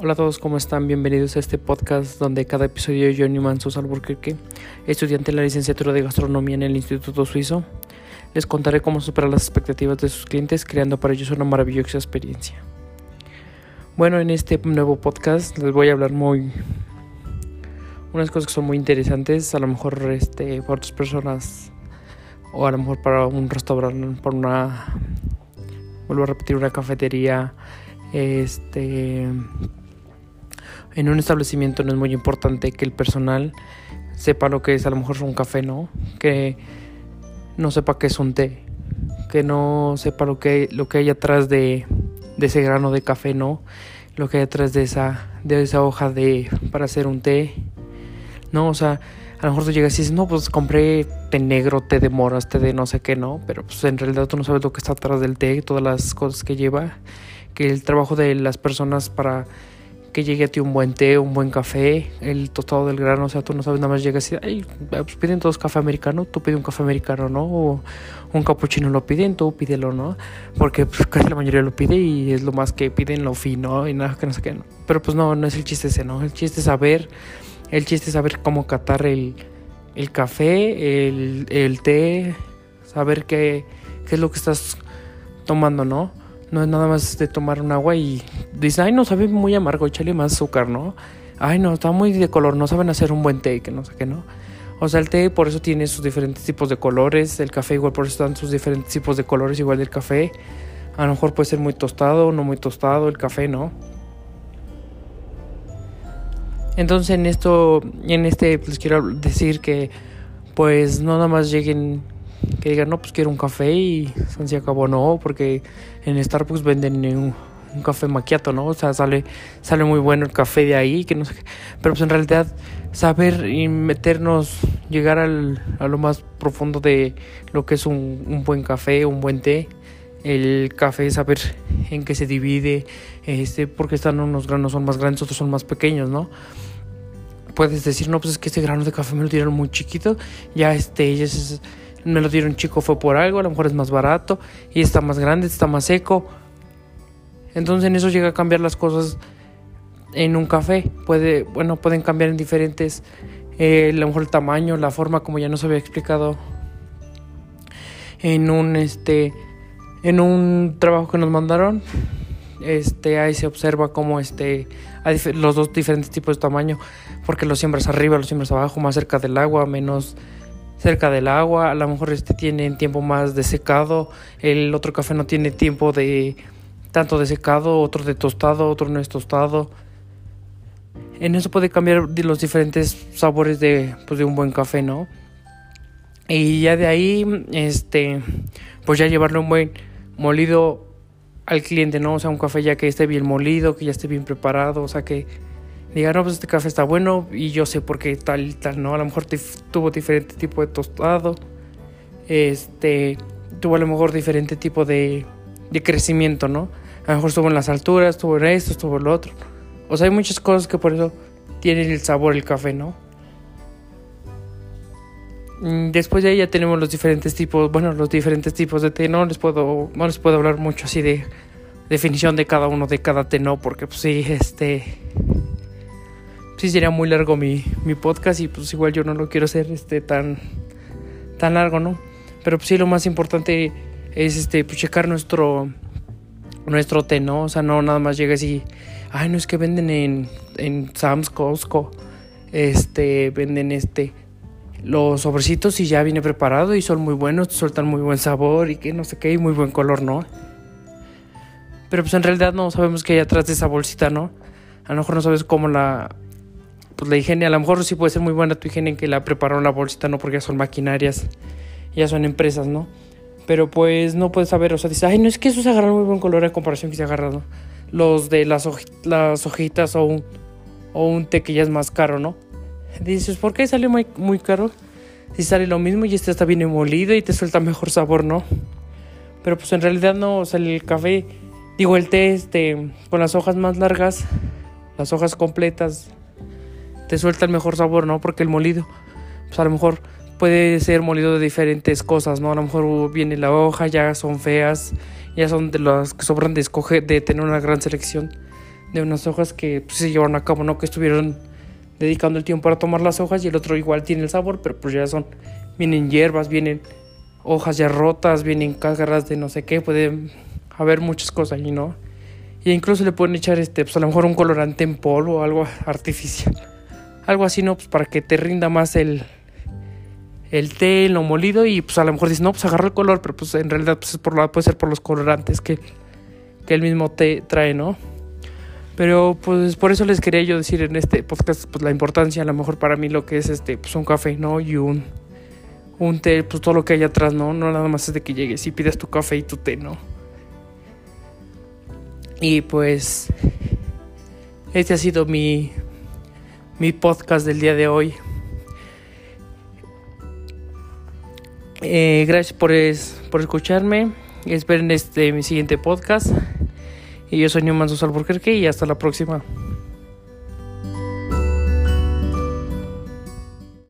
Hola a todos, ¿cómo están? Bienvenidos a este podcast donde cada episodio yo, Newman Sosa Alburquerque, estudiante de la licenciatura de gastronomía en el Instituto Suizo, les contaré cómo superar las expectativas de sus clientes creando para ellos una maravillosa experiencia. Bueno, en este nuevo podcast les voy a hablar muy unas cosas que son muy interesantes, a lo mejor este para otras personas o a lo mejor para un restaurante, para una vuelvo a repetir una cafetería este en un establecimiento no es muy importante que el personal sepa lo que es a lo mejor un café, ¿no? Que no sepa qué es un té, que no sepa lo que, lo que hay atrás de, de ese grano de café, ¿no? Lo que hay atrás de esa, de esa hoja de para hacer un té, ¿no? O sea, a lo mejor tú llegas y dices, no, pues compré té negro, té de moras, té de no sé qué, ¿no? Pero pues en realidad tú no sabes lo que está atrás del té, todas las cosas que lleva, que el trabajo de las personas para que llegue a ti un buen té, un buen café, el tostado del grano, o sea, tú no sabes, nada más llegas y, ay, pues piden todos café americano, tú pides un café americano, ¿no? O un capuchino lo piden, tú pídelo, ¿no? Porque pues, casi la mayoría lo pide y es lo más que piden, lo fino y nada que no sé qué. Pero pues no, no es el chiste ese, ¿no? El chiste es saber, el chiste es saber cómo catar el, el café, el, el té, saber qué, qué es lo que estás tomando, ¿no? No es nada más de tomar un agua y dice, ay, no sabe muy amargo, échale más azúcar, ¿no? Ay, no, está muy de color, no saben hacer un buen té, que no sé qué, ¿no? O sea, el té por eso tiene sus diferentes tipos de colores, el café igual por eso están sus diferentes tipos de colores, igual del café. A lo mejor puede ser muy tostado, no muy tostado, el café, ¿no? Entonces en esto, en este les quiero decir que pues no nada más lleguen que digan, no, pues quiero un café y se acabó, no, porque en Starbucks venden un, un, café maquiato, ¿no? O sea, sale, sale muy bueno el café de ahí, que no sé qué. Pero pues en realidad saber y meternos, llegar al, a lo más profundo de lo que es un, un buen café, un buen té. El café, saber en qué se divide, este, porque están unos granos son más grandes, otros son más pequeños, ¿no? Puedes decir, no, pues es que este grano de café me lo dieron muy chiquito, ya este, ya es, me lo dieron chico fue por algo, a lo mejor es más barato y está más grande, está más seco. Entonces en eso llega a cambiar las cosas en un café. Puede, bueno, pueden cambiar en diferentes, eh, a lo mejor el tamaño, la forma, como ya nos había explicado en un este, en un trabajo que nos mandaron. Este, ahí se observa como este, hay los dos diferentes tipos de tamaño, porque los siembras arriba, los siembras abajo, más cerca del agua, menos cerca del agua, a lo mejor este tiene tiempo más de secado, el otro café no tiene tiempo de tanto de secado, otro de tostado, otro no es tostado. En eso puede cambiar los diferentes sabores de, pues, de un buen café, ¿no? Y ya de ahí, este, pues ya llevarle un buen molido al cliente, ¿no? O sea, un café ya que esté bien molido, que ya esté bien preparado, o sea, que diga, no, pues este café está bueno y yo sé por qué tal y tal, ¿no? A lo mejor tuvo diferente tipo de tostado, este, tuvo a lo mejor diferente tipo de, de crecimiento, ¿no? A lo mejor estuvo en las alturas, estuvo en esto, estuvo en lo otro. O sea, hay muchas cosas que por eso tienen el sabor el café, ¿no? Después de ahí ya tenemos los diferentes tipos, bueno, los diferentes tipos de té, no les puedo, no les puedo hablar mucho así de definición de cada uno de cada té, no, porque pues sí, este, sí sería muy largo mi, mi podcast y pues igual yo no lo quiero hacer este tan, tan largo, ¿no? Pero pues sí lo más importante es este, pues checar nuestro, nuestro té, ¿no? O sea, no nada más llegas y, ay, no es que venden en, en Sam's Costco, este, venden este los sobrecitos y ya viene preparado y son muy buenos, sueltan muy buen sabor y que no sé qué, y muy buen color, ¿no? Pero pues en realidad no sabemos qué hay atrás de esa bolsita, ¿no? A lo mejor no sabes cómo la... Pues la higiene, a lo mejor sí puede ser muy buena tu higiene en que la prepararon la bolsita, ¿no? Porque ya son maquinarias, ya son empresas, ¿no? Pero pues no puedes saber, o sea, dices, ay, no es que eso se agarra muy buen color en comparación que se ha agarrado los de las, las hojitas o un, o un té que ya es más caro, ¿no? Dices, ¿por qué sale muy, muy caro? Si sale lo mismo y este está bien molido y te suelta mejor sabor, ¿no? Pero pues en realidad no, o sea, el café, digo, el té este, con las hojas más largas, las hojas completas, te suelta el mejor sabor, ¿no? Porque el molido, pues a lo mejor puede ser molido de diferentes cosas, ¿no? A lo mejor viene la hoja, ya son feas, ya son de las que sobran de escoger, de tener una gran selección de unas hojas que pues, se llevaron a cabo, ¿no? Que estuvieron dedicando el tiempo para tomar las hojas y el otro igual tiene el sabor, pero pues ya son, vienen hierbas, vienen hojas ya rotas, vienen cáscaras de no sé qué, puede haber muchas cosas ahí, ¿no? Y incluso le pueden echar este, pues a lo mejor un colorante en polvo o algo artificial. Algo así, ¿no? Pues para que te rinda más el, el té, lo molido y pues a lo mejor dices, no, pues agarra el color, pero pues en realidad pues, por, puede ser por los colorantes que, que el mismo té trae, ¿no? Pero pues por eso les quería yo decir en este podcast pues la importancia a lo mejor para mí lo que es este pues un café, ¿no? Y un un té, pues todo lo que hay atrás, ¿no? No nada más es de que llegues y pidas tu café y tu té, ¿no? Y pues este ha sido mi mi podcast del día de hoy. Eh, gracias por, por escucharme. Esperen este mi siguiente podcast. Y yo soy Newman Sosa Alburquerque y hasta la próxima.